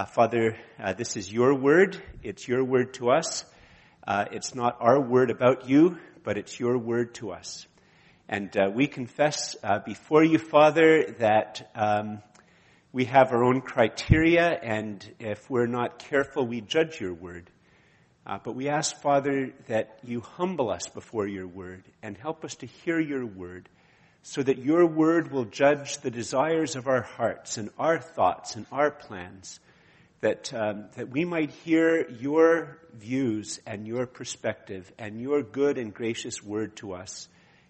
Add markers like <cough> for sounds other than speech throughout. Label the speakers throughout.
Speaker 1: Uh, Father, uh, this is your word. It's your word to us. Uh, it's not our word about you, but it's your word to us. And uh, we confess uh, before you, Father, that um, we have our own criteria, and if we're not careful, we judge your word. Uh, but we ask, Father, that you humble us before your word and help us to hear your word so that your word will judge the desires of our hearts and our thoughts and our plans that, um, that we might hear your views and your perspective and your good and gracious word to us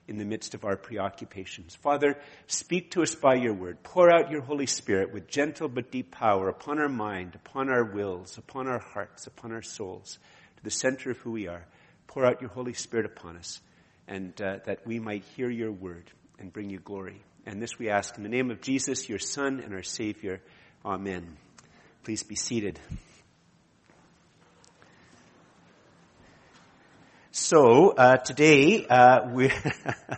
Speaker 1: in the midst of our preoccupations. Father, speak to us by your word. Pour out your Holy Spirit with gentle but deep power upon our mind, upon our wills, upon our hearts, upon our souls, to the center of who we are. Pour out your Holy Spirit upon us, and uh, that we might hear your word and bring you glory. And this we ask in the name of Jesus, your Son and our Savior. Amen. Please be seated. So uh, today uh, we're,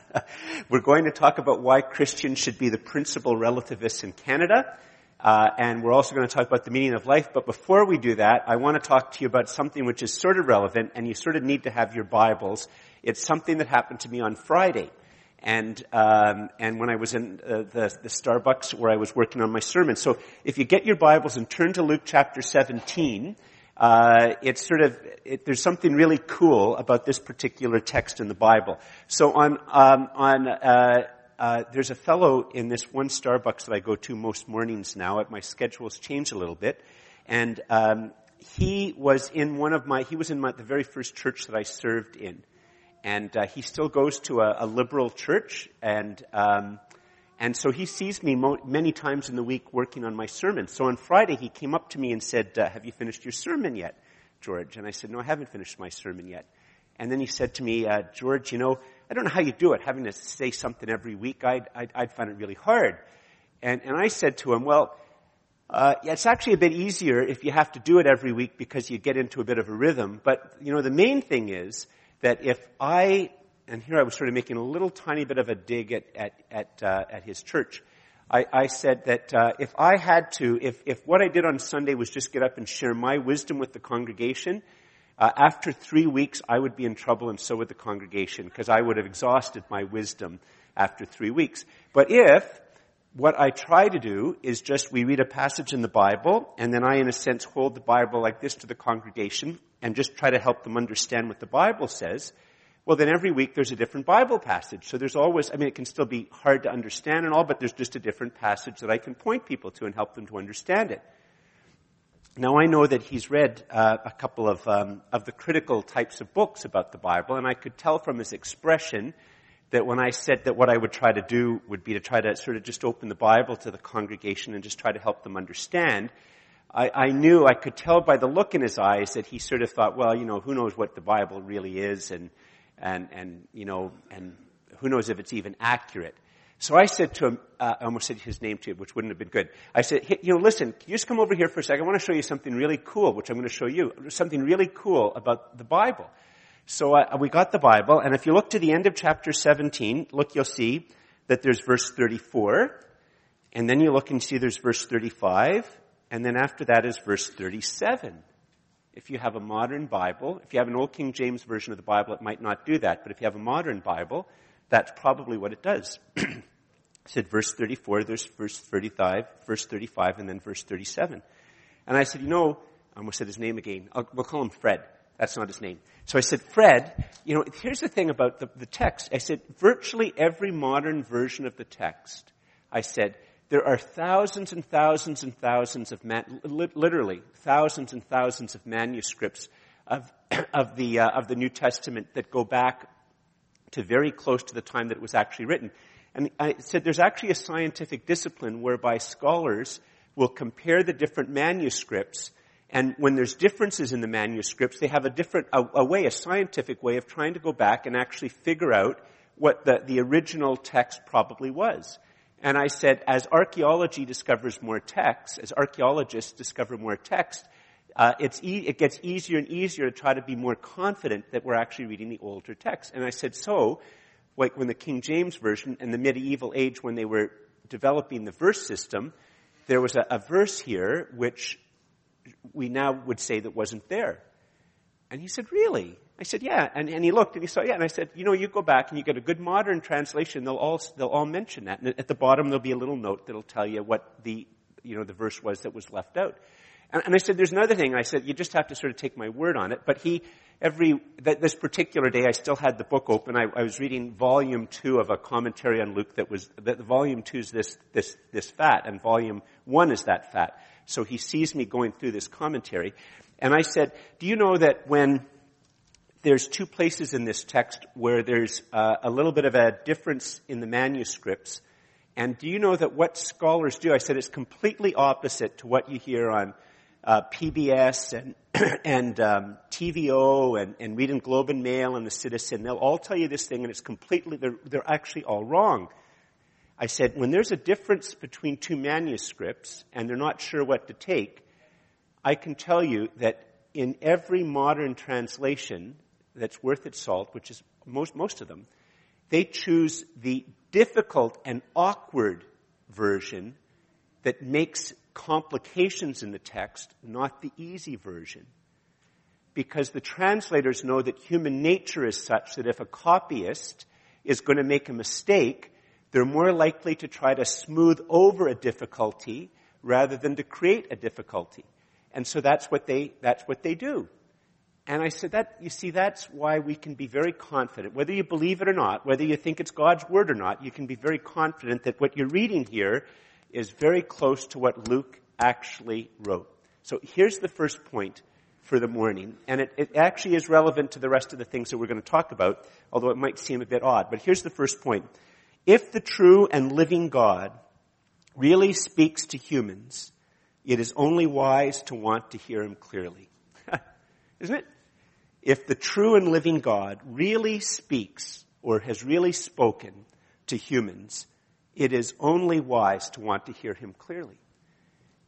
Speaker 1: <laughs> we're going to talk about why Christians should be the principal relativists in Canada, uh, and we're also going to talk about the meaning of life. But before we do that, I want to talk to you about something which is sort of relevant, and you sort of need to have your Bibles. It's something that happened to me on Friday. And um, and when I was in uh, the the Starbucks where I was working on my sermon. So if you get your Bibles and turn to Luke chapter 17, uh, it's sort of it, there's something really cool about this particular text in the Bible. So on um, on uh, uh, there's a fellow in this one Starbucks that I go to most mornings now. My schedule's changed a little bit, and um, he was in one of my he was in my, the very first church that I served in and uh, he still goes to a, a liberal church, and um, and so he sees me mo- many times in the week working on my sermon. So on Friday he came up to me and said, uh, "Have you finished your sermon yet, George?" And I said, "No, I haven't finished my sermon yet." And then he said to me, uh, "George, you know, I don't know how you do it, having to say something every week. I'd I'd, I'd find it really hard." And and I said to him, "Well." Uh, it's actually a bit easier if you have to do it every week because you get into a bit of a rhythm. But you know, the main thing is that if I, and here I was sort of making a little tiny bit of a dig at, at, at, uh, at his church. I, I said that uh, if I had to, if, if what I did on Sunday was just get up and share my wisdom with the congregation, uh, after three weeks I would be in trouble and so would the congregation because I would have exhausted my wisdom after three weeks. But if what I try to do is just we read a passage in the Bible and then I in a sense hold the Bible like this to the congregation and just try to help them understand what the Bible says, well then every week there's a different Bible passage. So there's always, I mean it can still be hard to understand and all, but there's just a different passage that I can point people to and help them to understand it. Now I know that he's read uh, a couple of um, of the critical types of books about the Bible, and I could tell from his expression that when I said that what I would try to do would be to try to sort of just open the Bible to the congregation and just try to help them understand, I, I knew, I could tell by the look in his eyes that he sort of thought, well, you know, who knows what the Bible really is and, and, and, you know, and who knows if it's even accurate. So I said to him, uh, I almost said his name to him, which wouldn't have been good. I said, hey, you know, listen, you just come over here for a second? I want to show you something really cool, which I'm going to show you. Something really cool about the Bible. So we got the Bible, and if you look to the end of chapter 17, look, you'll see that there's verse 34, and then you look and see there's verse 35, and then after that is verse 37. If you have a modern Bible, if you have an old King James version of the Bible, it might not do that, but if you have a modern Bible, that's probably what it does. <clears throat> it said verse 34, there's verse 35, verse 35, and then verse 37. And I said, you know, I almost said his name again. I'll, we'll call him Fred. That's not his name. So I said, Fred, you know, here's the thing about the, the text. I said, virtually every modern version of the text, I said, there are thousands and thousands and thousands of, man, literally thousands and thousands of manuscripts of, <clears throat> of, the, uh, of the New Testament that go back to very close to the time that it was actually written. And I said there's actually a scientific discipline whereby scholars will compare the different manuscripts and when there's differences in the manuscripts, they have a different, a, a, way, a scientific way of trying to go back and actually figure out what the, the original text probably was. And I said, as archaeology discovers more text, as archaeologists discover more text, uh, e- it gets easier and easier to try to be more confident that we're actually reading the older text. And I said, so, like when the King James Version and the medieval age when they were developing the verse system, there was a, a verse here which we now would say that wasn't there. And he said, really? I said, yeah. And, and he looked and he saw, yeah. And I said, you know, you go back and you get a good modern translation, they'll all, they'll all mention that. And at the bottom there'll be a little note that'll tell you what the, you know, the verse was that was left out. And, and I said, there's another thing. I said, you just have to sort of take my word on it. But he, every, that this particular day, I still had the book open. I, I was reading volume two of a commentary on Luke that was, that volume two is this, this, this fat, and volume one is that fat. So he sees me going through this commentary. And I said, do you know that when there's two places in this text where there's uh, a little bit of a difference in the manuscripts. And do you know that what scholars do? I said it's completely opposite to what you hear on uh, PBS <clears throat> and and um, TVO and, and Reading Globe and Mail and the Citizen. They'll all tell you this thing, and it's completely they're they're actually all wrong. I said when there's a difference between two manuscripts and they're not sure what to take, I can tell you that in every modern translation that's worth its salt, which is most most of them, they choose the difficult and awkward version that makes complications in the text, not the easy version. Because the translators know that human nature is such that if a copyist is going to make a mistake, they're more likely to try to smooth over a difficulty rather than to create a difficulty. And so that's what they, that's what they do. And I said that, you see, that's why we can be very confident, whether you believe it or not, whether you think it's God's word or not, you can be very confident that what you're reading here is very close to what Luke actually wrote. So here's the first point for the morning, and it, it, actually is relevant to the rest of the things that we're going to talk about, although it might seem a bit odd. But here's the first point. If the true and living God really speaks to humans, it is only wise to want to hear him clearly. Isn't it? If the true and living God really speaks or has really spoken to humans, it is only wise to want to hear him clearly.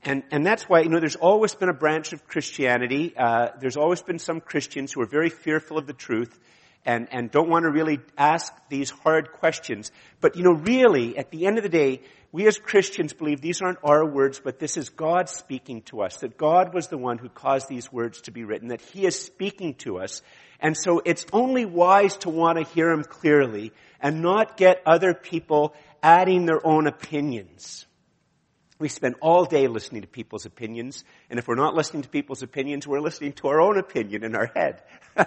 Speaker 1: And, and that's why, you know, there's always been a branch of Christianity. Uh, there's always been some Christians who are very fearful of the truth and, and don't want to really ask these hard questions. But, you know, really, at the end of the day, we as Christians believe these aren't our words, but this is God speaking to us, that God was the one who caused these words to be written, that He is speaking to us. And so it's only wise to want to hear Him clearly and not get other people adding their own opinions. We spend all day listening to people's opinions, and if we're not listening to people's opinions, we're listening to our own opinion in our head. <laughs>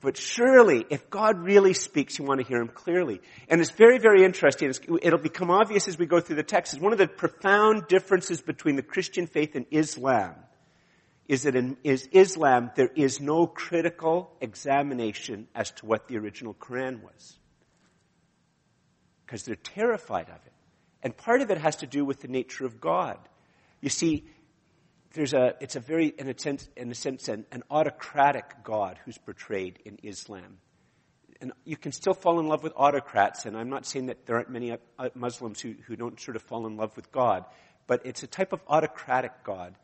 Speaker 1: but surely, if God really speaks, you want to hear Him clearly. And it's very, very interesting. It'll become obvious as we go through the text. Is one of the profound differences between the Christian faith and Islam is that in is Islam there is no critical examination as to what the original Quran was because they're terrified of it. And part of it has to do with the nature of God. You see, there's a, it's a very, in a sense, in a sense an, an autocratic God who's portrayed in Islam. And you can still fall in love with autocrats, and I'm not saying that there aren't many uh, Muslims who, who don't sort of fall in love with God, but it's a type of autocratic God,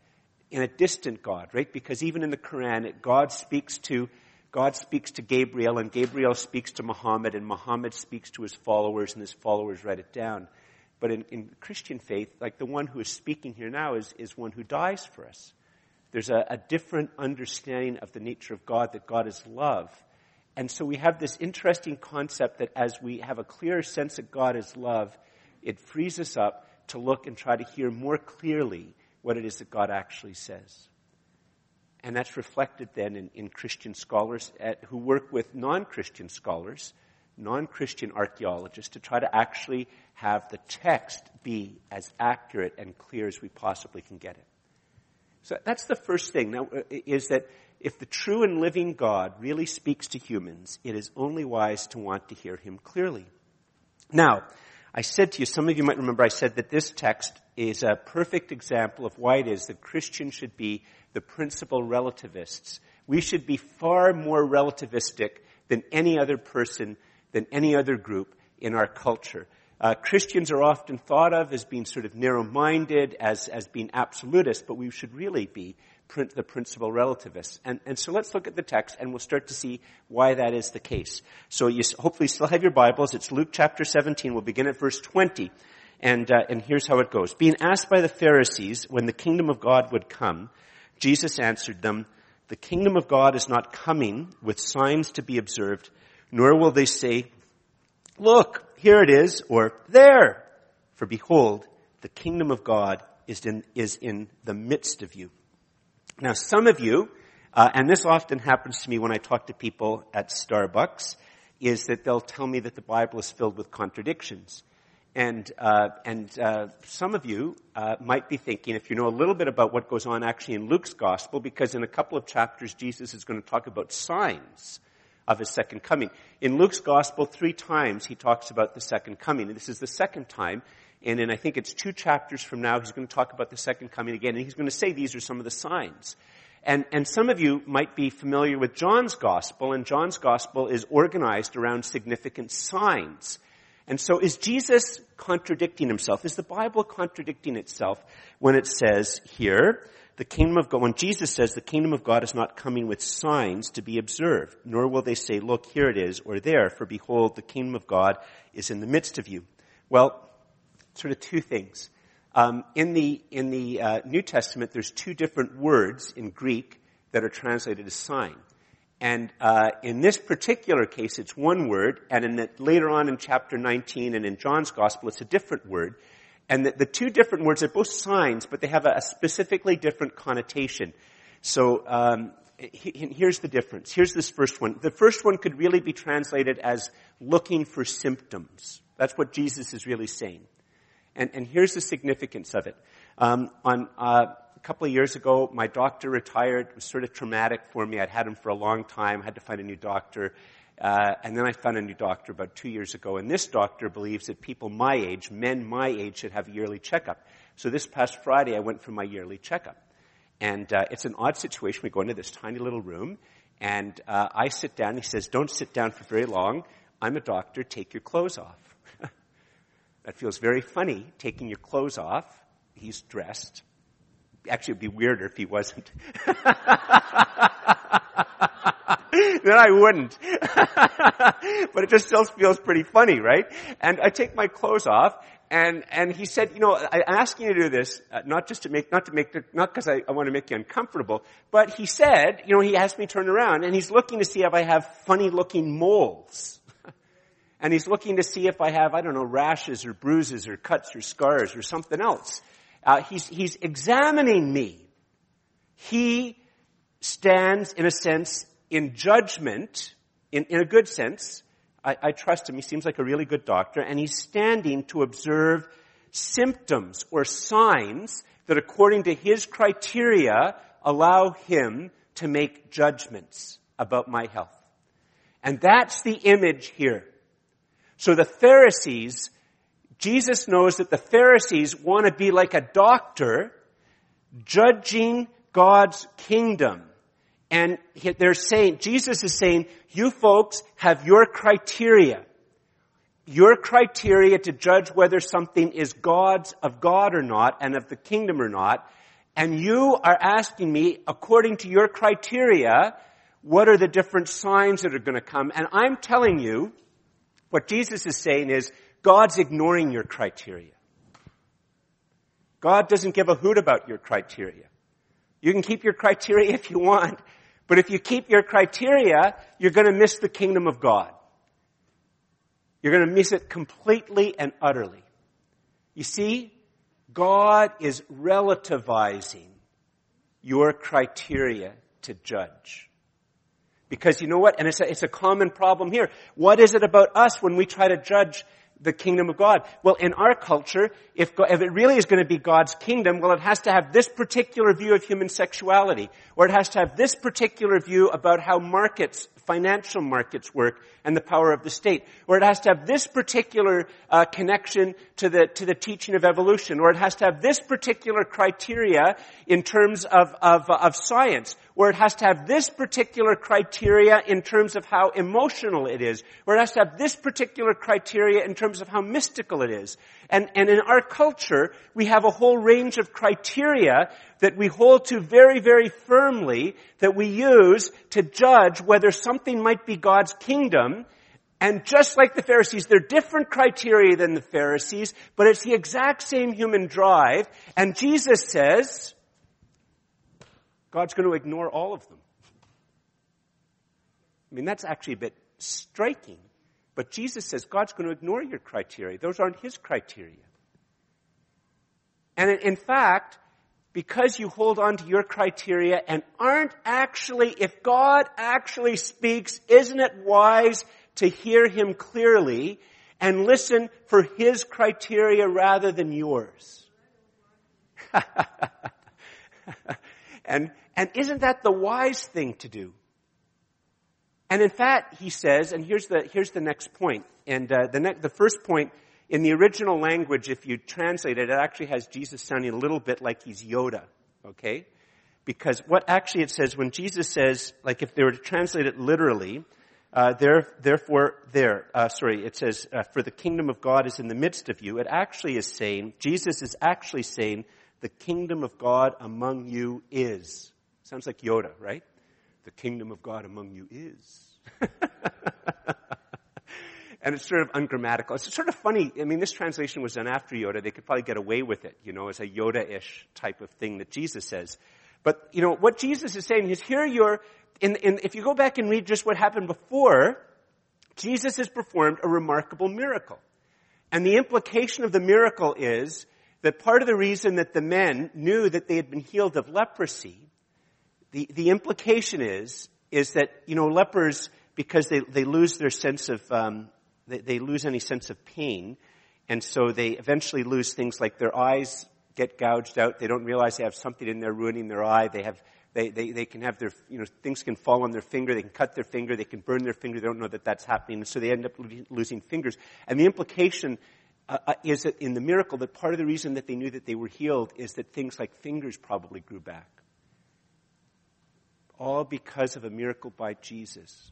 Speaker 1: in a distant God, right? Because even in the Quran, it, God speaks to God speaks to Gabriel and Gabriel speaks to Muhammad and Muhammad speaks to his followers and his followers write it down. But in, in Christian faith, like the one who is speaking here now is, is one who dies for us. There's a, a different understanding of the nature of God, that God is love. And so we have this interesting concept that as we have a clearer sense that God is love, it frees us up to look and try to hear more clearly what it is that God actually says. And that's reflected then in, in Christian scholars at, who work with non-Christian scholars, non-Christian archaeologists to try to actually have the text be as accurate and clear as we possibly can get it. So that's the first thing now, uh, is that if the true and living God really speaks to humans, it is only wise to want to hear him clearly. Now, I said to you, some of you might remember I said that this text is a perfect example of why it is that Christians should be the principal relativists. We should be far more relativistic than any other person, than any other group in our culture. Uh, Christians are often thought of as being sort of narrow-minded, as, as being absolutist, but we should really be print, the principal relativists. And, and so let's look at the text and we'll start to see why that is the case. So you hopefully still have your Bibles. It's Luke chapter 17. We'll begin at verse 20. And, uh, and here's how it goes. Being asked by the Pharisees when the kingdom of God would come, Jesus answered them, the kingdom of God is not coming with signs to be observed, nor will they say, look, here it is, or there. For behold, the kingdom of God is in, is in the midst of you. Now some of you, uh, and this often happens to me when I talk to people at Starbucks, is that they'll tell me that the Bible is filled with contradictions. And, uh, and uh, some of you uh, might be thinking, if you know a little bit about what goes on actually in Luke's gospel, because in a couple of chapters Jesus is going to talk about signs of his second coming. In Luke's gospel, three times he talks about the second coming. And this is the second time. And in I think it's two chapters from now, he's going to talk about the second coming again. And he's going to say these are some of the signs. And, and some of you might be familiar with John's gospel, and John's gospel is organized around significant signs. And so is Jesus contradicting himself? Is the Bible contradicting itself when it says here, the kingdom of God, when Jesus says the kingdom of God is not coming with signs to be observed, nor will they say, look, here it is, or there, for behold, the kingdom of God is in the midst of you. Well, sort of two things. Um, in the in the uh, New Testament, there's two different words in Greek that are translated as sign. And uh, in this particular case, it's one word, and in the, later on in chapter 19 and in John's gospel, it's a different word. And the, the two different words are both signs, but they have a, a specifically different connotation. So um, he, here's the difference. Here's this first one. The first one could really be translated as looking for symptoms. That's what Jesus is really saying. And, and here's the significance of it. Um, on uh, a couple of years ago, my doctor retired. It was sort of traumatic for me. I'd had him for a long time. I had to find a new doctor. Uh, and then I found a new doctor about two years ago. And this doctor believes that people my age, men my age, should have a yearly checkup. So this past Friday, I went for my yearly checkup. And uh, it's an odd situation. We go into this tiny little room, and uh, I sit down. He says, "Don't sit down for very long. I'm a doctor. Take your clothes off." <laughs> that feels very funny. Taking your clothes off. He's dressed actually it'd be weirder if he wasn't. <laughs> then I wouldn't. <laughs> but it just still feels pretty funny, right? And I take my clothes off, and and he said, you know, I'm asking you to do this uh, not just to make, not to make, not because I, I want to make you uncomfortable, but he said, you know, he asked me to turn around, and he's looking to see if I have funny-looking moles. <laughs> and he's looking to see if I have, I don't know, rashes or bruises or cuts or scars or something else. Uh, he's, he's examining me. He stands, in a sense, in judgment, in, in a good sense. I, I trust him. He seems like a really good doctor. And he's standing to observe symptoms or signs that according to his criteria allow him to make judgments about my health. And that's the image here. So the Pharisees Jesus knows that the Pharisees want to be like a doctor judging God's kingdom. And they're saying, Jesus is saying, you folks have your criteria. Your criteria to judge whether something is God's, of God or not, and of the kingdom or not. And you are asking me, according to your criteria, what are the different signs that are going to come? And I'm telling you, what Jesus is saying is, God's ignoring your criteria. God doesn't give a hoot about your criteria. You can keep your criteria <laughs> if you want, but if you keep your criteria, you're going to miss the kingdom of God. You're going to miss it completely and utterly. You see, God is relativizing your criteria to judge. Because you know what? And it's a, it's a common problem here. What is it about us when we try to judge the kingdom of God. Well, in our culture, if, God, if it really is going to be God's kingdom, well, it has to have this particular view of human sexuality, or it has to have this particular view about how markets, financial markets work, and the power of the state, or it has to have this particular uh, connection to the to the teaching of evolution, or it has to have this particular criteria in terms of of, of science, where it has to have this particular criteria in terms of how emotional it is, where it has to have this particular criteria in terms of how mystical it is. And, and in our culture, we have a whole range of criteria that we hold to very, very firmly that we use to judge whether something might be God's kingdom and just like the Pharisees, they're different criteria than the Pharisees, but it's the exact same human drive. And Jesus says, God's going to ignore all of them. I mean, that's actually a bit striking. But Jesus says God's going to ignore your criteria. Those aren't His criteria. And in fact, because you hold on to your criteria and aren't actually, if God actually speaks, isn't it wise to hear Him clearly and listen for His criteria rather than yours? <laughs> and, and isn't that the wise thing to do? And in fact, he says, and here's the, here's the next point. And uh, the, ne- the first point, in the original language, if you translate it, it actually has Jesus sounding a little bit like he's Yoda. Okay? Because what actually it says, when Jesus says, like if they were to translate it literally, uh, there, therefore, there, uh, sorry, it says, uh, for the kingdom of God is in the midst of you. It actually is saying, Jesus is actually saying, the kingdom of God among you is. Sounds like Yoda, right? The kingdom of God among you is. <laughs> and it's sort of ungrammatical. It's sort of funny. I mean, this translation was done after Yoda. They could probably get away with it, you know, as a Yoda-ish type of thing that Jesus says. But, you know, what Jesus is saying is here you're, in, in, if you go back and read just what happened before, Jesus has performed a remarkable miracle. And the implication of the miracle is that part of the reason that the men knew that they had been healed of leprosy, the, the implication is, is that, you know, lepers, because they, they lose their sense of, um, they, they lose any sense of pain, and so they eventually lose things like their eyes get gouged out. They don't realize they have something in there ruining their eye. They have, they, they, they can have their, you know, things can fall on their finger. They can cut their finger. They can burn their finger. They don't know that that's happening. So they end up losing fingers. And the implication uh, uh, is that in the miracle that part of the reason that they knew that they were healed is that things like fingers probably grew back. All because of a miracle by Jesus.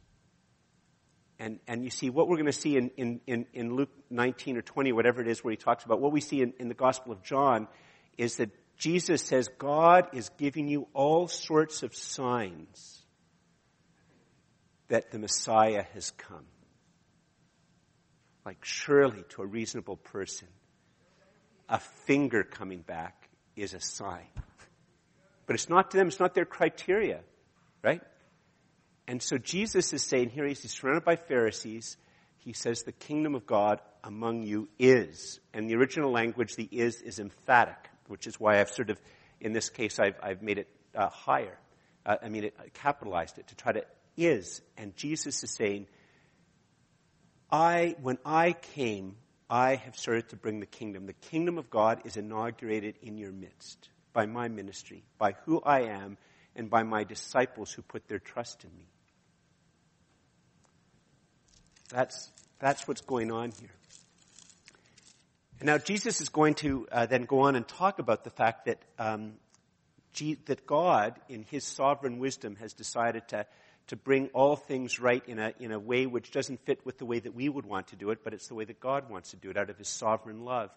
Speaker 1: And, and you see, what we're going to see in, in, in, in, Luke 19 or 20, whatever it is, where he talks about, what we see in, in the Gospel of John is that Jesus says, God is giving you all sorts of signs that the Messiah has come like surely to a reasonable person, a finger coming back is a sign. But it's not to them, it's not their criteria, right? And so Jesus is saying here, he's surrounded by Pharisees. He says, the kingdom of God among you is. And the original language, the is, is emphatic, which is why I've sort of, in this case, I've, I've made it uh, higher. Uh, I mean, it, I capitalized it to try to is. And Jesus is saying, I, when I came, I have started to bring the kingdom. The kingdom of God is inaugurated in your midst by my ministry, by who I am, and by my disciples who put their trust in me. That's, that's what's going on here. And now Jesus is going to uh, then go on and talk about the fact that um, G- that God, in His sovereign wisdom, has decided to to bring all things right in a, in a way which doesn't fit with the way that we would want to do it, but it's the way that God wants to do it out of His sovereign love.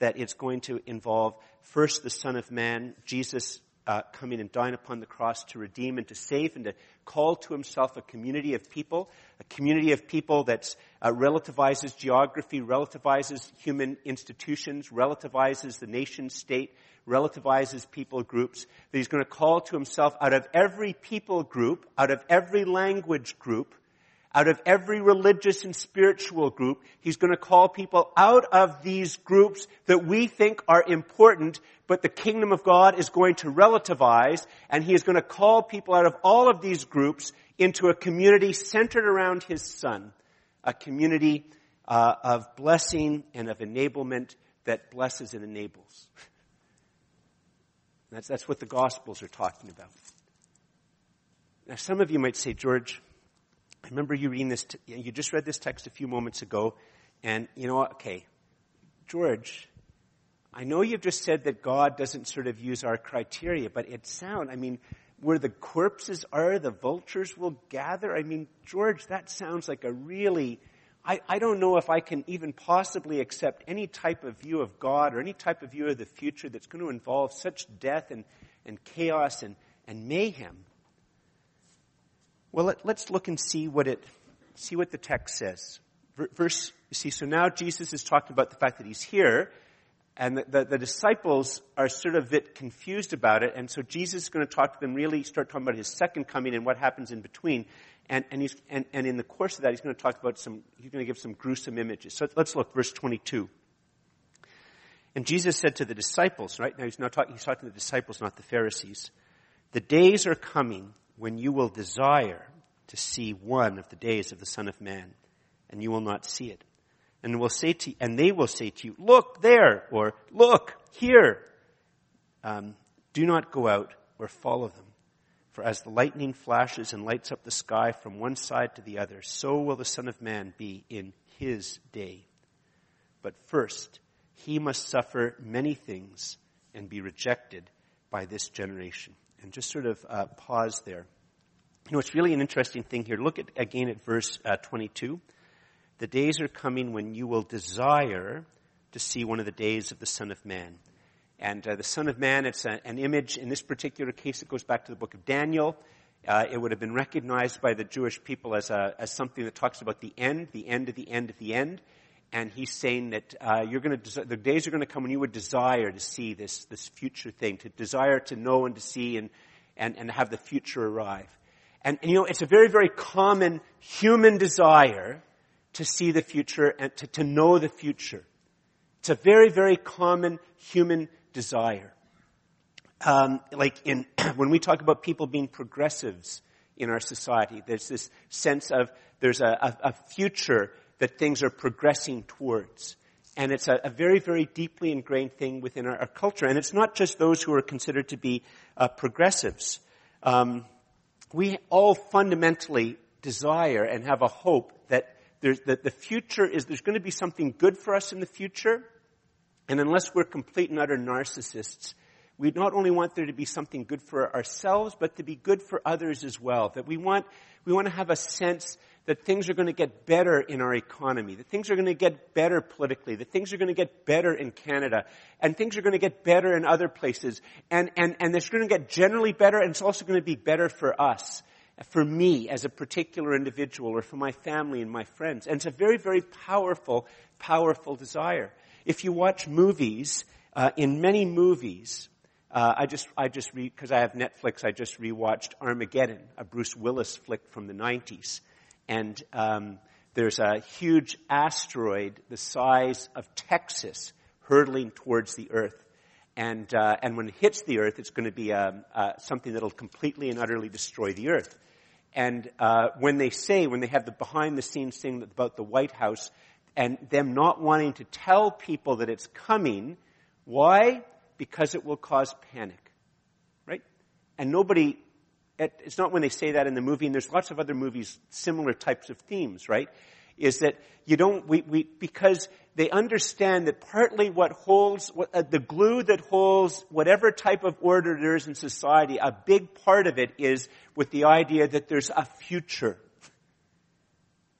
Speaker 1: That it's going to involve first the Son of Man, Jesus uh, coming and dying upon the cross to redeem and to save and to call to himself a community of people, a community of people that uh, relativizes geography, relativizes human institutions, relativizes the nation state, relativizes people groups, that he's going to call to himself out of every people group, out of every language group, out of every religious and spiritual group, he's going to call people out of these groups that we think are important, but the kingdom of God is going to relativize, and he is going to call people out of all of these groups into a community centered around his son, a community uh, of blessing and of enablement that blesses and enables. That's, that's what the Gospels are talking about. Now, some of you might say, George, I remember you reading this, you just read this text a few moments ago, and you know what? Okay, George, I know you've just said that God doesn't sort of use our criteria, but it sounds, I mean, where the corpses are, the vultures will gather. I mean, George, that sounds like a really I, I don't know if I can even possibly accept any type of view of God or any type of view of the future that's going to involve such death and, and chaos and, and mayhem. Well, let, us look and see what it, see what the text says. Verse, you see, so now Jesus is talking about the fact that he's here, And the, the, the, disciples are sort of a bit confused about it, and so Jesus is going to talk to them, really start talking about his second coming and what happens in between. And, and, he's, and, and in the course of that, he's going to talk about some, he's going to give some gruesome images. So let's look, verse 22. And Jesus said to the disciples, right? Now he's not talking, he's talking to the disciples, not the Pharisees. The days are coming when you will desire to see one of the days of the Son of Man, and you will not see it. And will say to, and they will say to you, look there, or look here. Um, do not go out or follow them. For as the lightning flashes and lights up the sky from one side to the other, so will the Son of Man be in his day. But first, he must suffer many things and be rejected by this generation. And just sort of uh, pause there. You know, it's really an interesting thing here. Look at, again at verse uh, 22. The days are coming when you will desire to see one of the days of the Son of Man. And uh, the Son of Man, it's a, an image. In this particular case, it goes back to the book of Daniel. Uh, it would have been recognized by the Jewish people as, a, as something that talks about the end, the end of the end of the end and he's saying that uh, you're going to the days are going to come when you would desire to see this this future thing, to desire to know and to see and and, and have the future arrive. And, and you know, it's a very very common human desire to see the future and to, to know the future. It's a very very common human desire. Um, like in <clears throat> when we talk about people being progressives in our society, there's this sense of there's a, a, a future that things are progressing towards. And it's a, a very, very deeply ingrained thing within our, our, culture. And it's not just those who are considered to be uh, progressives. Um, we all fundamentally desire and have a hope that, that the future is, there's going to be something good for us in the future. And unless we're complete and utter narcissists, we not only want there to be something good for ourselves, but to be good for others as well. That we want, we want to have a sense that things are going to get better in our economy, that things are going to get better politically, that things are going to get better in Canada, and things are going to get better in other places, and, and, and it's going to get generally better, and it's also going to be better for us, for me as a particular individual, or for my family and my friends. And it's a very, very powerful, powerful desire. If you watch movies, uh, in many movies, uh, I just, I just read, because I have Netflix, I just rewatched Armageddon, a Bruce Willis flick from the 90s and um, there's a huge asteroid the size of Texas hurtling towards the Earth. And, uh, and when it hits the Earth, it's going to be um, uh, something that'll completely and utterly destroy the Earth. And uh, when they say, when they have the behind the scenes thing about the White House, and them not wanting to tell people that it's coming, why? Because it will cause panic. Right? And nobody it's not when they say that in the movie, and there's lots of other movies, similar types of themes, right? Is that you don't, we, we, because they understand that partly what holds, what, uh, the glue that holds whatever type of order there is in society, a big part of it is with the idea that there's a future.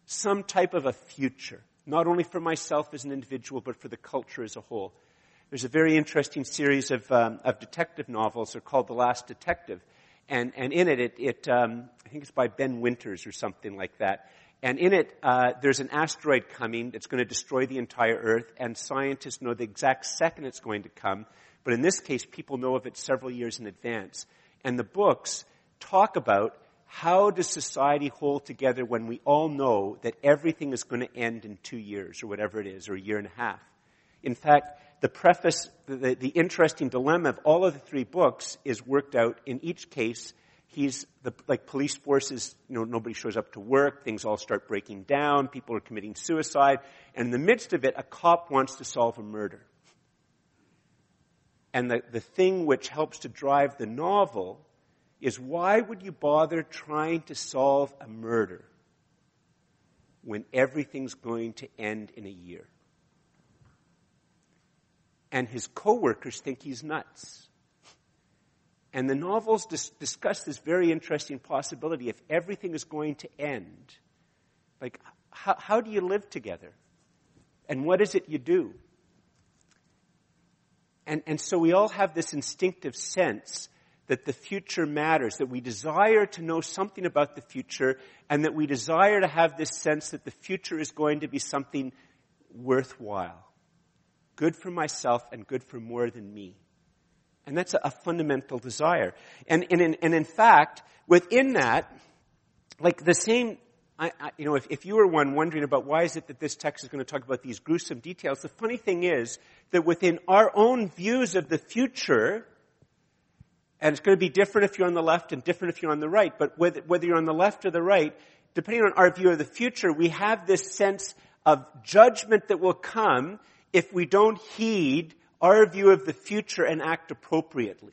Speaker 1: Some type of a future. Not only for myself as an individual, but for the culture as a whole. There's a very interesting series of, um, of detective novels. They're called The Last Detective and, and in it, it, it um, I think it's by Ben Winters or something like that. And in it, uh, there's an asteroid coming that's going to destroy the entire Earth, and scientists know the exact second it's going to come. But in this case, people know of it several years in advance. And the books talk about how does society hold together when we all know that everything is going to end in two years or whatever it is, or a year and a half. In fact, the preface, the, the, interesting dilemma of all of the three books is worked out in each case. He's the, like police forces, you know, nobody shows up to work, things all start breaking down, people are committing suicide, and in the midst of it, a cop wants to solve a murder. And the, the thing which helps to drive the novel is why would you bother trying to solve a murder when everything's going to end in a year? And his coworkers think he's nuts. And the novels dis- discuss this very interesting possibility. If everything is going to end, like, how, how do you live together? And what is it you do? And, and so we all have this instinctive sense that the future matters, that we desire to know something about the future, and that we desire to have this sense that the future is going to be something worthwhile good for myself and good for more than me. And that's a, a fundamental desire. And, and, in, and in fact, within that, like the same I, I, you know, if, if you were one wondering about why is it that this text is going to talk about these gruesome details, the funny thing is that within our own views of the future, and it's going to be different if you're on the left and different if you're on the right, but whether, whether you're on the left or the right, depending on our view of the future, we have this sense of judgment that will come if we don't heed our view of the future and act appropriately.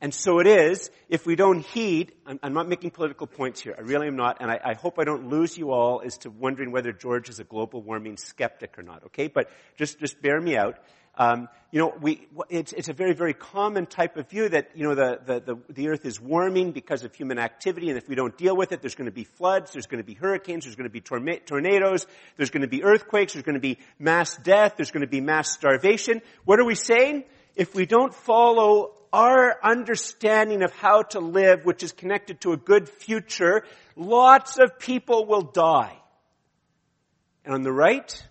Speaker 1: And so it is, if we don't heed, I'm, I'm, not making political points here, I really am not, and I, I, hope I don't lose you all as to wondering whether George is a global warming skeptic or not, okay? But just, just bear me out. Um, you know, we, it's, it's a very, very common type of view that, you know, the, the, the, the earth is warming because of human activity, and if we don't deal with it, there's going to be floods, there's going to be hurricanes, there's going to be tornadoes, there's going to be earthquakes, there's going to be mass death, there's going to be mass starvation. What are we saying? If we don't follow our understanding of how to live, which is connected to a good future, lots of people will die. And on the right,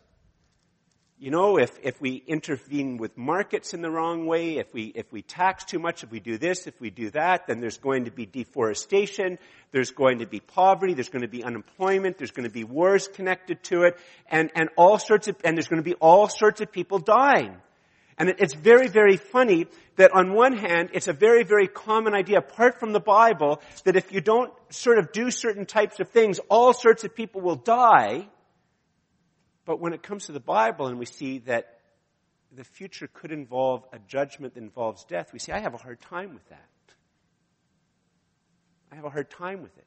Speaker 1: you know, if, if we intervene with markets in the wrong way, if we, if we tax too much, if we do this, if we do that, then there's going to be deforestation, there's going to be poverty, there's going to be unemployment, there's going to be wars connected to it, and, and all sorts of, and there's going to be all sorts of people dying. And it's very, very funny that on one hand, it's a very, very common idea, apart from the Bible, that if you don't sort of do certain types of things, all sorts of people will die. But when it comes to the Bible and we see that the future could involve a judgment that involves death, we say, I have a hard time with that. I have a hard time with it.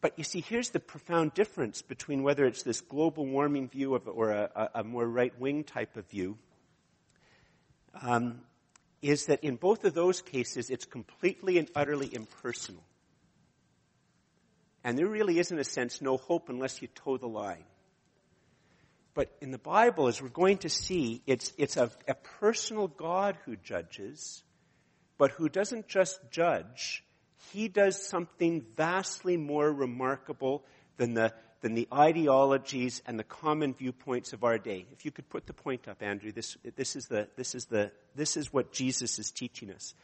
Speaker 1: But you see, here's the profound difference between whether it's this global warming view of, or a, a more right wing type of view. Um, is that in both of those cases, it's completely and utterly impersonal. And there really is, in a sense, no hope unless you toe the line. But in the Bible, as we're going to see, it's, it's a, a personal God who judges, but who doesn't just judge, he does something vastly more remarkable than the, than the ideologies and the common viewpoints of our day. If you could put the point up, Andrew, this, this, is, the, this, is, the, this is what Jesus is teaching us.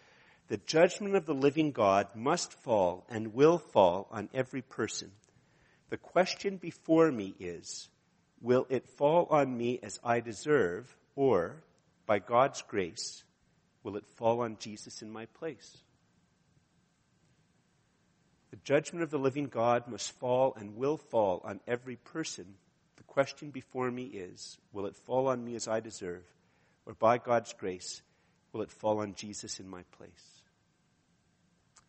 Speaker 1: The judgment of the living God must fall and will fall on every person. The question before me is, will it fall on me as I deserve, or, by God's grace, will it fall on Jesus in my place? The judgment of the living God must fall and will fall on every person. The question before me is, will it fall on me as I deserve? Or by God's grace, will it fall on Jesus in my place? I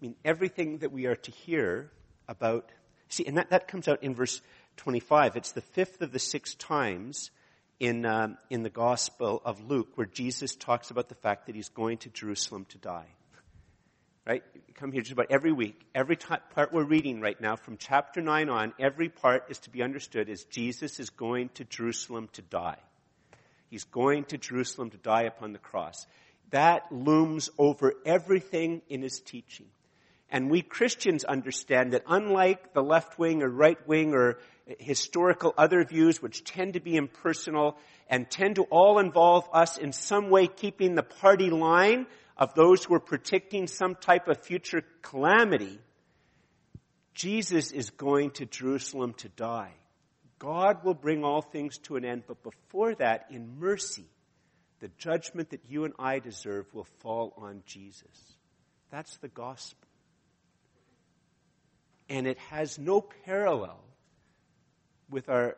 Speaker 1: mean, everything that we are to hear about, see, and that, that comes out in verse 25. It's the fifth of the six times in, um, in the Gospel of Luke where Jesus talks about the fact that he's going to Jerusalem to die right? You come here just about every week. Every t- part we're reading right now from chapter 9 on, every part is to be understood as Jesus is going to Jerusalem to die. He's going to Jerusalem to die upon the cross. That looms over everything in his teaching. And we Christians understand that unlike the left wing or right wing or historical other views, which tend to be impersonal and tend to all involve us in some way keeping the party line, of those who are predicting some type of future calamity, Jesus is going to Jerusalem to die. God will bring all things to an end, but before that, in mercy, the judgment that you and I deserve will fall on Jesus. That's the gospel. And it has no parallel with our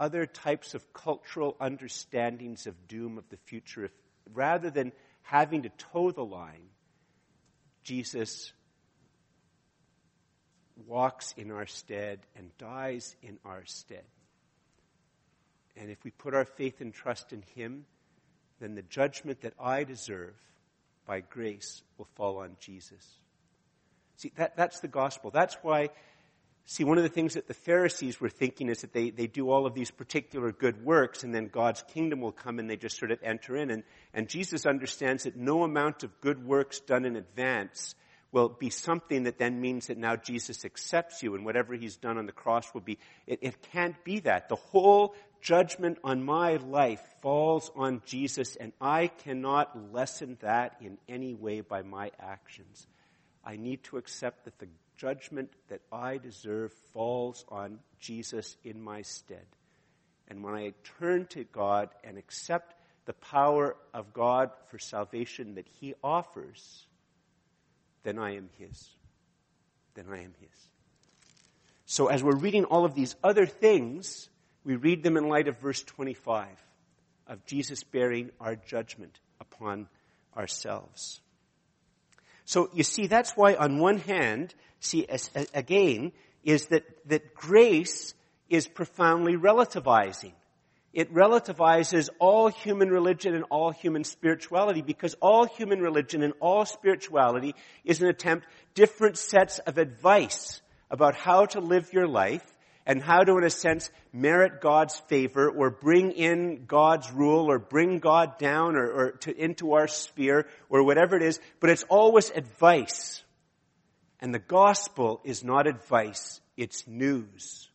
Speaker 1: other types of cultural understandings of doom of the future. If, rather than having to toe the line, Jesus walks in our stead and dies in our stead. And if we put our faith and trust in Him, then the judgment that I deserve by grace will fall on Jesus. See, that, that's the gospel. That's why See, one of the things that the Pharisees were thinking is that they, they do all of these particular good works and then God's kingdom will come and they just sort of enter in. And, and Jesus understands that no amount of good works done in advance will be something that then means that now Jesus accepts you and whatever he's done on the cross will be, it, it can't be that. The whole judgment on my life falls on Jesus and I cannot lessen that in any way by my actions. I need to accept that the judgment that I deserve falls on Jesus in my stead. And when I turn to God and accept the power of God for salvation that He offers, then I am His. Then I am His. So as we're reading all of these other things, we read them in light of verse 25 of Jesus bearing our judgment upon ourselves. So you see, that's why on one hand, see, again, is that, that grace is profoundly relativizing. It relativizes all human religion and all human spirituality because all human religion and all spirituality is an attempt, different sets of advice about how to live your life and how to, in a sense, merit God's favor or bring in God's rule or bring God down or, or to, into our sphere or whatever it is, but it's always advice. And the gospel is not advice, it's news.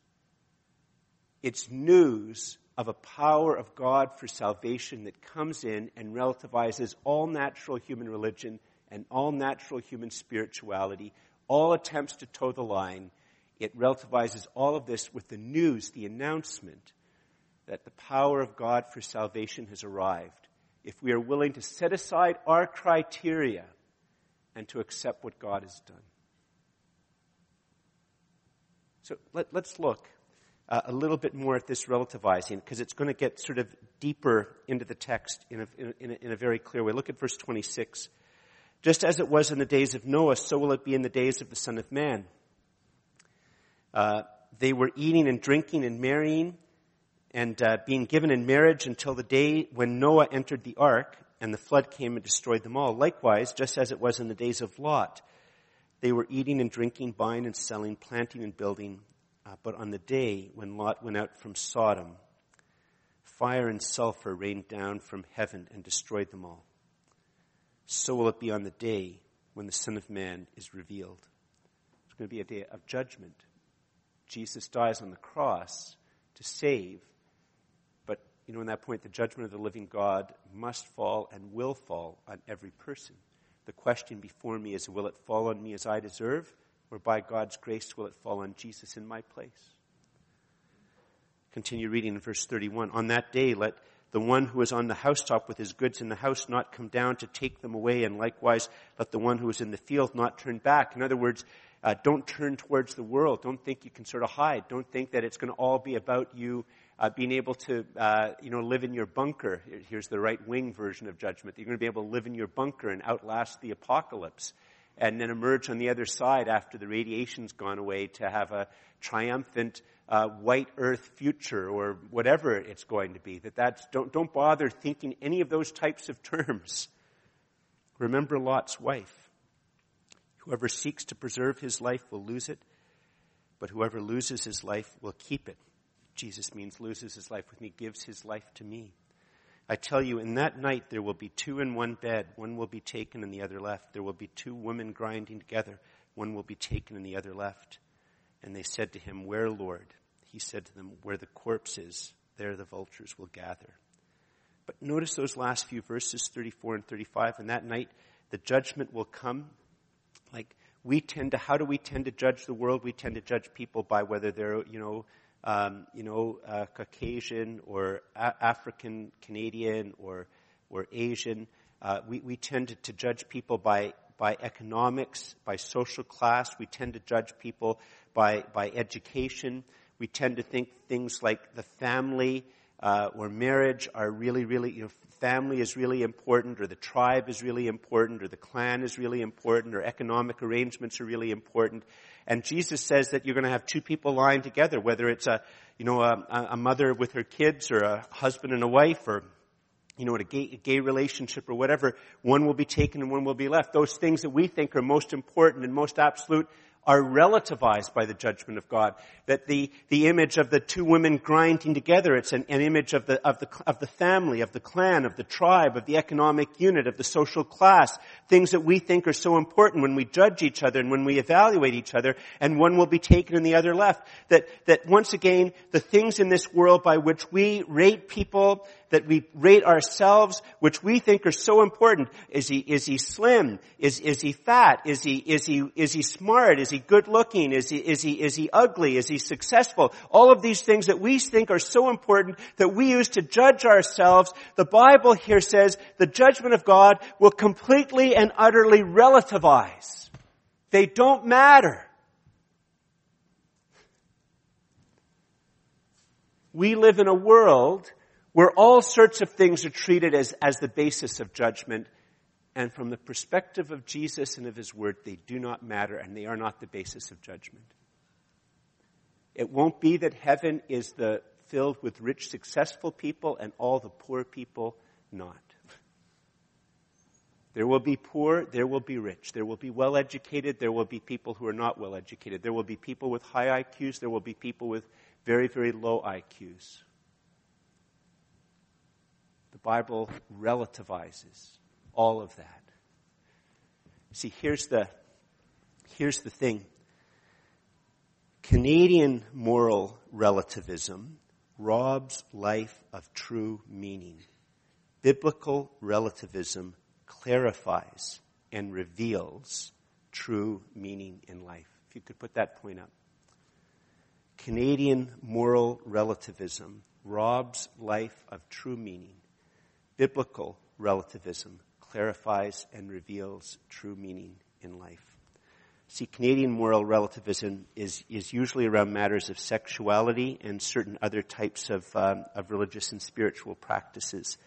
Speaker 1: It's news of a power of God for salvation that comes in and relativizes all natural human religion and all natural human spirituality, all attempts to toe the line, it relativizes all of this with the news, the announcement that the power of God for salvation has arrived. If we are willing to set aside our criteria and to accept what God has done. So let, us look uh, a little bit more at this relativizing because it's going to get sort of deeper into the text in a, in, a, in a very clear way. Look at verse 26. Just as it was in the days of Noah, so will it be in the days of the Son of Man. Uh, they were eating and drinking and marrying and uh, being given in marriage until the day when Noah entered the ark and the flood came and destroyed them all. Likewise, just as it was in the days of Lot, they were eating and drinking, buying and selling, planting and building. Uh, but on the day when Lot went out from Sodom, fire and sulfur rained down from heaven and destroyed them all. So will it be on the day when the Son of Man is revealed. It's going to be a day of judgment. Jesus dies on the cross to save. But, you know, in that point, the judgment of the living God must fall and will fall on every person. The question before me is, will it fall on me as I deserve? Or by God's grace, will it fall on Jesus in my place? Continue reading in verse 31. On that day, let the one who is on the housetop with his goods in the house not come down to take them away, and likewise let the one who is in the field not turn back. In other words, uh, don't turn towards the world. Don't think you can sort of hide. Don't think that it's going to all be about you uh, being able to, uh, you know, live in your bunker. Here's the right wing version of judgment. You're going to be able to live in your bunker and outlast the apocalypse, and then emerge on the other side after the radiation's gone away to have a triumphant uh, white Earth future or whatever it's going to be. That that's don't don't bother thinking any of those types of terms. Remember Lot's wife. Whoever seeks to preserve his life will lose it, but whoever loses his life will keep it. Jesus means loses his life with me, gives his life to me. I tell you, in that night there will be two in one bed. One will be taken and the other left. There will be two women grinding together. One will be taken and the other left. And they said to him, Where, Lord? He said to them, Where the corpse is, there the vultures will gather. But notice those last few verses, 34 and 35. And that night the judgment will come like we tend to, how do we tend to judge the world? We tend to judge people by whether they're, you know, um, you know, uh, Caucasian or A- African Canadian or or Asian. Uh, we we tend to, judge people by by economics, by social class. We tend to judge people by by education. We tend to think things like the family uh, or marriage are really, really, you know, family is really important, or the tribe is really important, or the clan is really important, or economic arrangements are really important. And Jesus says that you're going to have two people lying together, whether it's a, you know, a, a mother with her kids, or a husband and a wife, or you know, in a gay, a gay relationship or whatever, one will be taken and one will be left. Those things that we think are most important and most absolute are relativized by the judgment of God. That the, the image of the two women grinding together, it's an, an image of the, of the, of the family, of the clan, of the tribe, of the economic unit, of the social class. Things that we think are so important when we judge each other and when we evaluate each other, and one will be taken and the other left. That, that once again, the things in this world by which we rate people, that we rate ourselves, which we think are so important. Is he, is he slim? Is, is he fat? Is he, is he, is he smart? Is he good looking? Is he, is he, is he ugly? Is he successful? All of these things that we think are so important that we use to judge ourselves. The Bible here says the judgment of God will completely and utterly relativize. They don't matter. We live in a world where all sorts of things are treated as, as the basis of judgment. And from the perspective of Jesus and of His Word, they do not matter and they are not the basis of judgment. It won't be that heaven is the filled with rich, successful people and all the poor people not. There will be poor, there will be rich. There will be well educated, there will be people who are not well educated. There will be people with high IQs, there will be people with very, very low IQs. Bible relativizes all of that. See, here's the, here's the thing. Canadian moral relativism robs life of true meaning. Biblical relativism clarifies and reveals true meaning in life. If you could put that point up. Canadian moral relativism robs life of true meaning biblical relativism clarifies and reveals true meaning in life. See, Canadian moral relativism is, is usually around matters of sexuality and certain other types of, um, of religious and spiritual practices.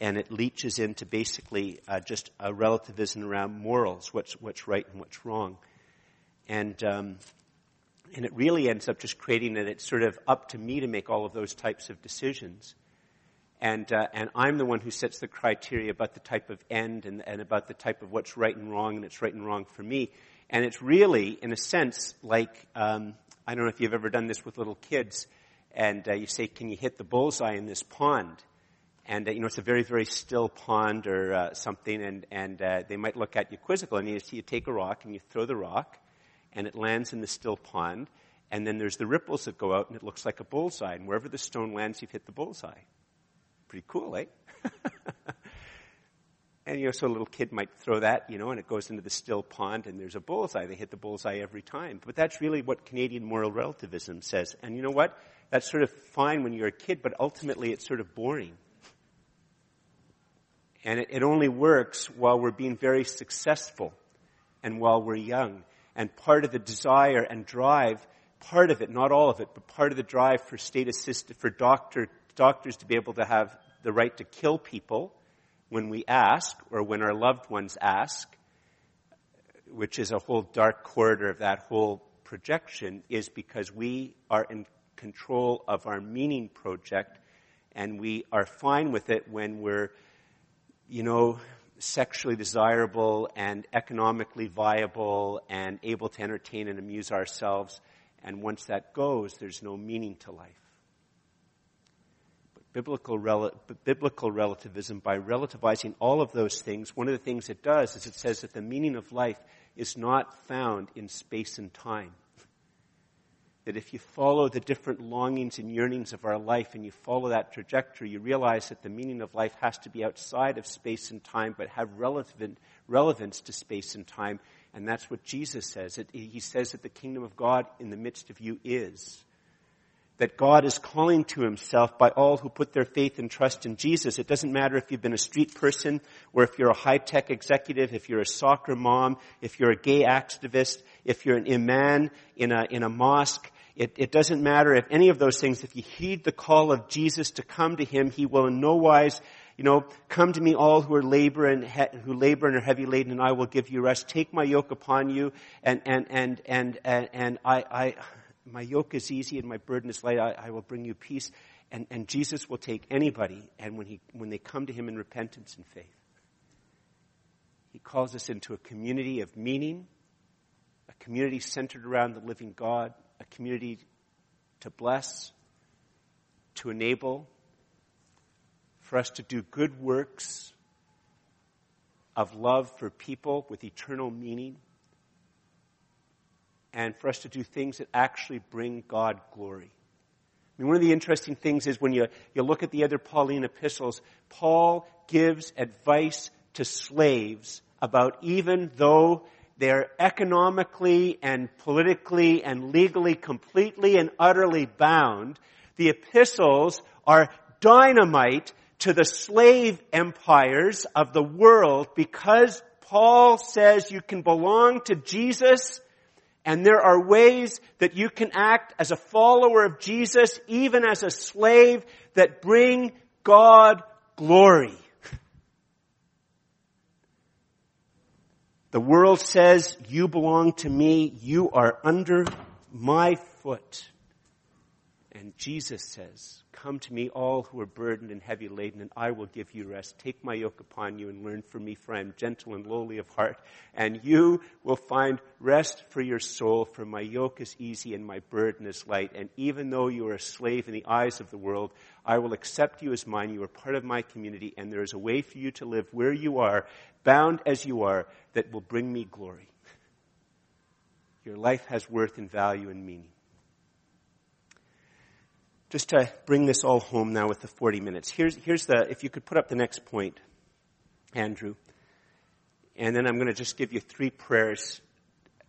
Speaker 1: And it leaches into basically uh, just a relativism around morals, what's, what's right and what's wrong. And, um, and it really ends up just creating that it's sort of up to me to make all of those types of decisions and uh, and I'm the one who sets the criteria about the type of end and, and about the type of what's right and wrong, and it's right and wrong for me. And it's really, in a sense, like um, I don't know if you've ever done this with little kids, and uh, you say, "Can you hit the bullseye in this pond?" And uh, you know it's a very very still pond or uh, something, and and uh, they might look at you quizzical, and you, see you take a rock and you throw the rock, and it lands in the still pond, and then there's the ripples that go out, and it looks like a bullseye, and wherever the stone lands, you've hit the bullseye. Pretty cool, eh? <laughs> and you know, so a little kid might throw that, you know, and it goes into the still pond and there's a bullseye. They hit the bullseye every time. But that's really what Canadian moral relativism says. And you know what? That's sort of fine when you're a kid, but ultimately it's sort of boring. And it, it only works while we're being very successful and while we're young. And part of the desire and drive, part of it, not all of it, but part of the drive for state assisted, for doctor doctors to be able to have the right to kill people when we ask or when our loved ones ask, which is a whole dark corridor of that whole projection, is because we are in control of our meaning project and we are fine with it when we're, you know, sexually desirable and economically viable and able to entertain and amuse ourselves. And once that goes, there's no meaning to life biblical, rel- biblical relativism, by relativizing all of those things, one of the things it does is it says that the meaning of life is not found in space and time. That if you follow the different longings and yearnings of our life and you follow that trajectory, you realize that the meaning of life has to be outside of space and time, but have relevant, relevance to space and time. And that's what Jesus says. It, he says that the kingdom of God in the midst of you is that God is calling to himself by all who put their faith and trust in Jesus. It doesn't matter if you've been a street person or if you're a high-tech executive, if you're a soccer mom, if you're a gay activist, if you're an imam in a, in a mosque. It, it doesn't matter if any of those things, if you heed the call of Jesus to come to him, he will in no wise you know, come to me all who are labor and he, who labor and are heavy laden, and I will give you rest. Take my yoke upon you, and and and and and, and I, I my yoke is easy and my burden is light. I, I will bring you peace. And, and Jesus will take anybody, and when, he, when they come to him in repentance and faith, he calls us into a community of meaning, a community centered around the living God, a community to bless, to enable, for us to do good works of love for people with eternal meaning, and for us to do things that actually bring God glory. I mean, one of the interesting things is when you, you look at the other Pauline epistles, Paul gives advice to slaves about even though they're economically and politically and legally completely and utterly bound, the epistles are dynamite to the slave empires of the world because Paul says you can belong to Jesus and there are ways that you can act as a follower of Jesus, even as a slave, that bring God glory. The world says, you belong to me, you are under my foot. And Jesus says, Come to me, all who are burdened and heavy laden, and I will give you rest. Take my yoke upon you and learn from me, for I am gentle and lowly of heart, and you will find rest for your soul, for my yoke is easy and my burden is light. And even though you are a slave in the eyes of the world, I will accept you as mine. You are part of my community, and there is a way for you to live where you are, bound as you are, that will bring me glory. Your life has worth and value and meaning just to bring this all home now with the 40 minutes. Here's, here's the, if you could put up the next point, Andrew. And then I'm going to just give you three prayers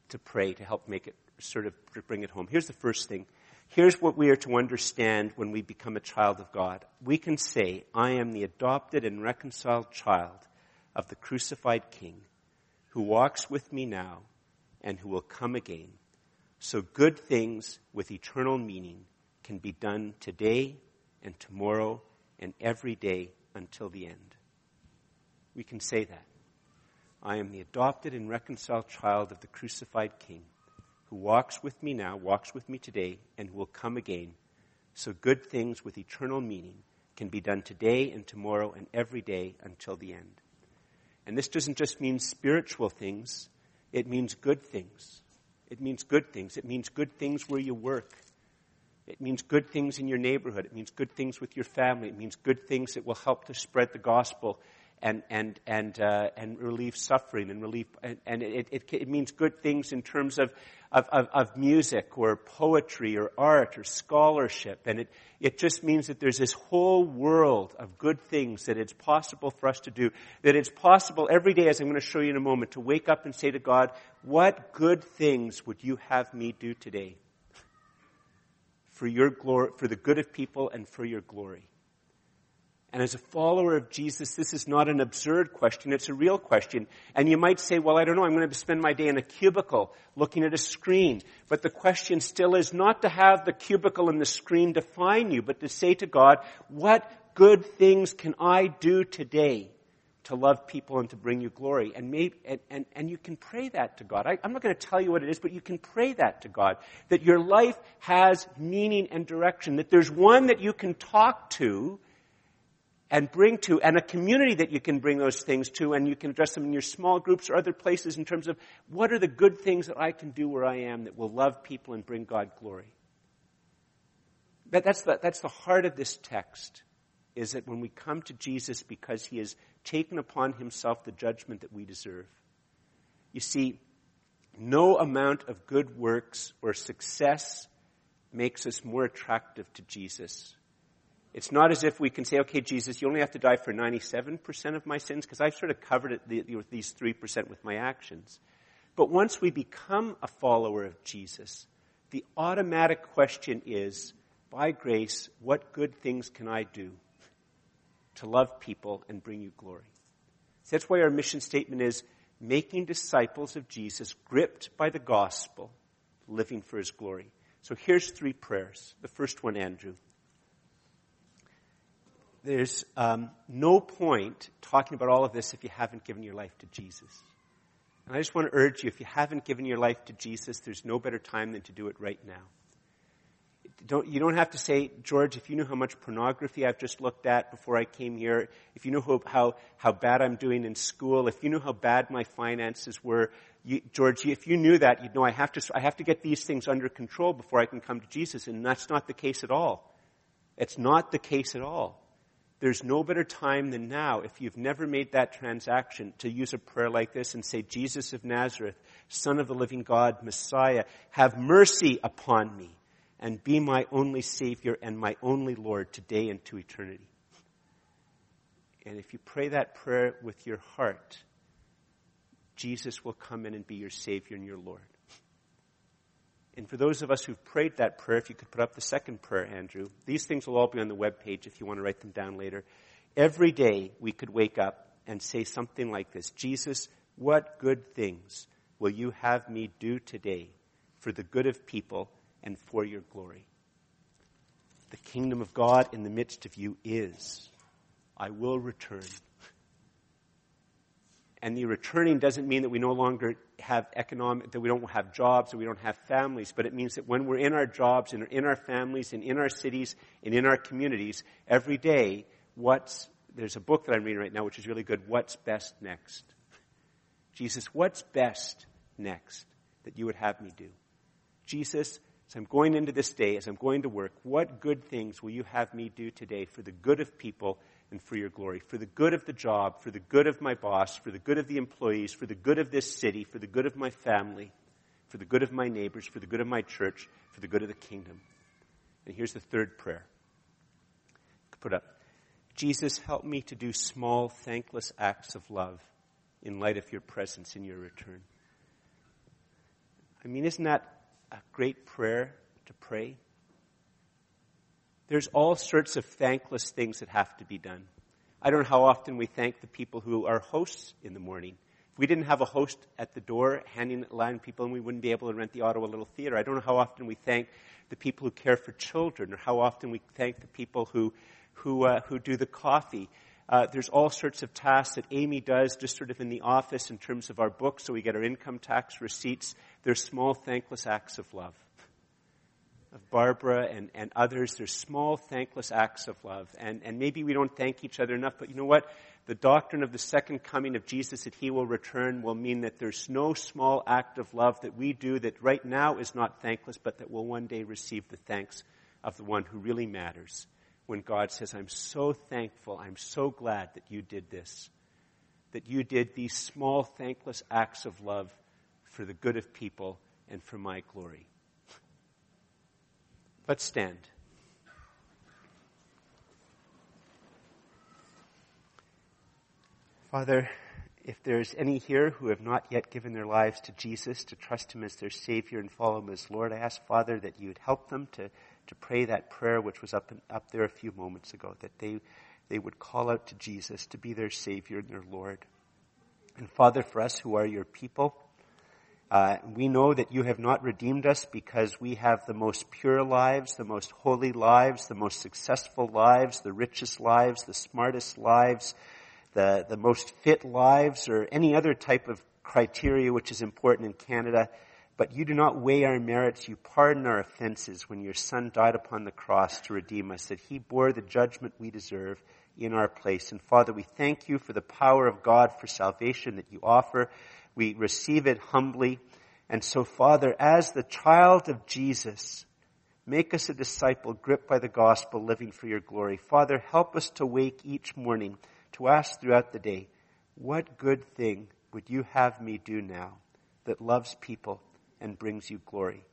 Speaker 1: to pray to help make it sort of bring it home. Here's the first thing. Here's what we are to understand when we become a child of God. We can say, I am the adopted and reconciled child of the crucified King who walks with me now and who will come again. So good things with eternal meaning can be done today and tomorrow and every day until the end. We can say that. I am the adopted and reconciled child of the crucified King who walks with me now, walks with me today, and will come again. So good things with eternal meaning can be done today and tomorrow and every day until the end. And this doesn't just mean spiritual things, it means good things. It means good things. It means good things where you work. It means good things in your neighborhood. It means good things with your family. It means good things that will help to spread the gospel and and and uh, and relieve suffering and relieve and, and it, it, it means good things in terms of, of, of, of music or poetry or art or scholarship and it it just means that there's this whole world of good things that it's possible for us to do that it's possible every day as I'm going to show you in a moment to wake up and say to God what good things would you have me do today for your glory, for the good of people and for your glory. And as a follower of Jesus, this is not an absurd question, it's a real question. And you might say, well, I don't know, I'm going to spend my day in a cubicle looking at a screen. But the question still is not to have the cubicle and the screen define you, but to say to God, what good things can I do today to love people and to bring you glory. And, maybe, and, and, and you can pray that to God. I, I'm not going to tell you what it is, but you can pray that to God. That your life has meaning and direction. That there's one that you can talk to and bring to, and a community that you can bring those things to, and you can address them in your small groups or other places in terms of what are the good things that I can do where I am that will love people and bring God glory. That, that's, the, that's the heart of this text, is that when we come to Jesus because he has taken upon himself the judgment that we deserve. You see, no amount of good works or success makes us more attractive to Jesus. It's not as if we can say, okay, Jesus, you only have to die for 97% of my sins, because I've sort of covered it, the, these 3% with my actions. But once we become a follower of Jesus, the automatic question is, by grace, what good things can I do? To love people and bring you glory. So that's why our mission statement is making disciples of Jesus, gripped by the gospel, living for his glory. So here's three prayers. The first one, Andrew. There's um, no point talking about all of this if you haven't given your life to Jesus. And I just want to urge you, if you haven't given your life to Jesus, there's no better time than to do it right now don't, you don't have to say, George, if you knew how much pornography I've just looked at before I came here, if you knew how, how, how bad I'm doing in school, if you knew how bad my finances were, You, George, if you knew that, you'd know I have to, I have to get these things under control before I can come to Jesus. And that's not the case at all. It's not the case at all. There's no better time than now, if you've never made that transaction, to use a prayer like this and say, Jesus of Nazareth, Son of the living God, Messiah, have mercy upon me and be my only Savior and my only Lord today and to eternity. And if you pray that prayer with your heart, Jesus will come in and be your Savior and your Lord. And for those of us who've prayed that prayer, if you could put up the second prayer, Andrew, these things will all be on the web page if you want to write them down later. Every day we could wake up and say something like this Jesus, what good things will you have me do today for the good of people and for your glory? The kingdom of God in the midst of you is, I will return and the returning doesn't mean that we no longer have economic, that we don't have jobs, that we don't have families, but it means that when we're in our jobs and in our families and in our cities and in our communities, every day, what's, there's a book that I'm reading right now which is really good, What's Best Next? Jesus, what's best next that you would have me do? Jesus, as I'm going into this day, as I'm going to work, what good things will you have me do today for the good of people and for your glory, for the good of the job, for the good of my boss, for the good of the employees, for the good of this city, for the good of my family, for the good of my neighbors, for the good of my church, for the good of the kingdom. And here's the third prayer. Put up. Jesus, help me to do small, thankless acts of love in light of your presence in your return. I mean, isn't that a great prayer to pray? There's all sorts of thankless things that have to be done. I don't know how often we thank the people who are hosts in the morning. If we didn't have a host at the door handing line people and we wouldn't be able to rent the Ottawa Little Theater. I don't know how often we thank the people who care for children or how often we thank the people who, who, uh, who do the coffee. Uh, there's all sorts of tasks that Amy does just sort of in the office in terms of our books so we get our income tax receipts. There's small thankless acts of love of Barbara and, and others. There's small, thankless acts of love. And, and maybe we don't thank each other enough, but you know what? The doctrine of the second coming of Jesus that he will return will mean that there's no small act of love that we do that right now is not thankless, but that will one day receive the thanks of the one who really matters. When God says, I'm so thankful, I'm so glad that you did this, that you did these small, thankless acts of love for the good of people and for my glory. Let's stand. Father, if there's any here who have not yet given their lives to Jesus, to trust Him as their Savior and follow Him as Lord, I ask, Father, that you would help them to, to pray that prayer which was up, up there a few moments ago, that they, they would call out to Jesus to be their Savior and their Lord. And Father, for us who are your people, uh, we know that you have not redeemed us because we have the most pure lives, the most holy lives, the most successful lives, the richest lives, the smartest lives, the, the most fit lives, or any other type of criteria which is important in Canada. But you do not weigh our merits. You pardon our offenses when your Son died upon the cross to redeem us, that He bore the judgment we deserve in our place. And Father, we thank you for the power of God for salvation that you offer. We receive it humbly. And so, Father, as the child of Jesus, make us a disciple gripped by the gospel, living for your glory. Father, help us to wake each morning to ask throughout the day, what good thing would you have me do now that loves people and brings you glory?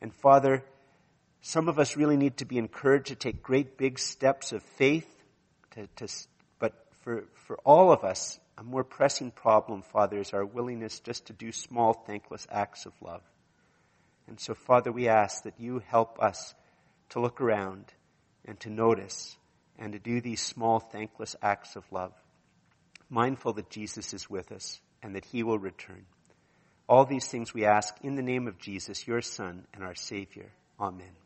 Speaker 1: And Father, some of us really need to be encouraged to take great big steps of faith, to, to, but for, for all of us, a more pressing problem, Father, is our willingness just to do small, thankless acts of love. And so, Father, we ask that you help us to look around and to notice and to do these small, thankless acts of love, mindful that Jesus is with us and that he will return. All these things we ask in the name of Jesus, your Son and our Savior. Amen.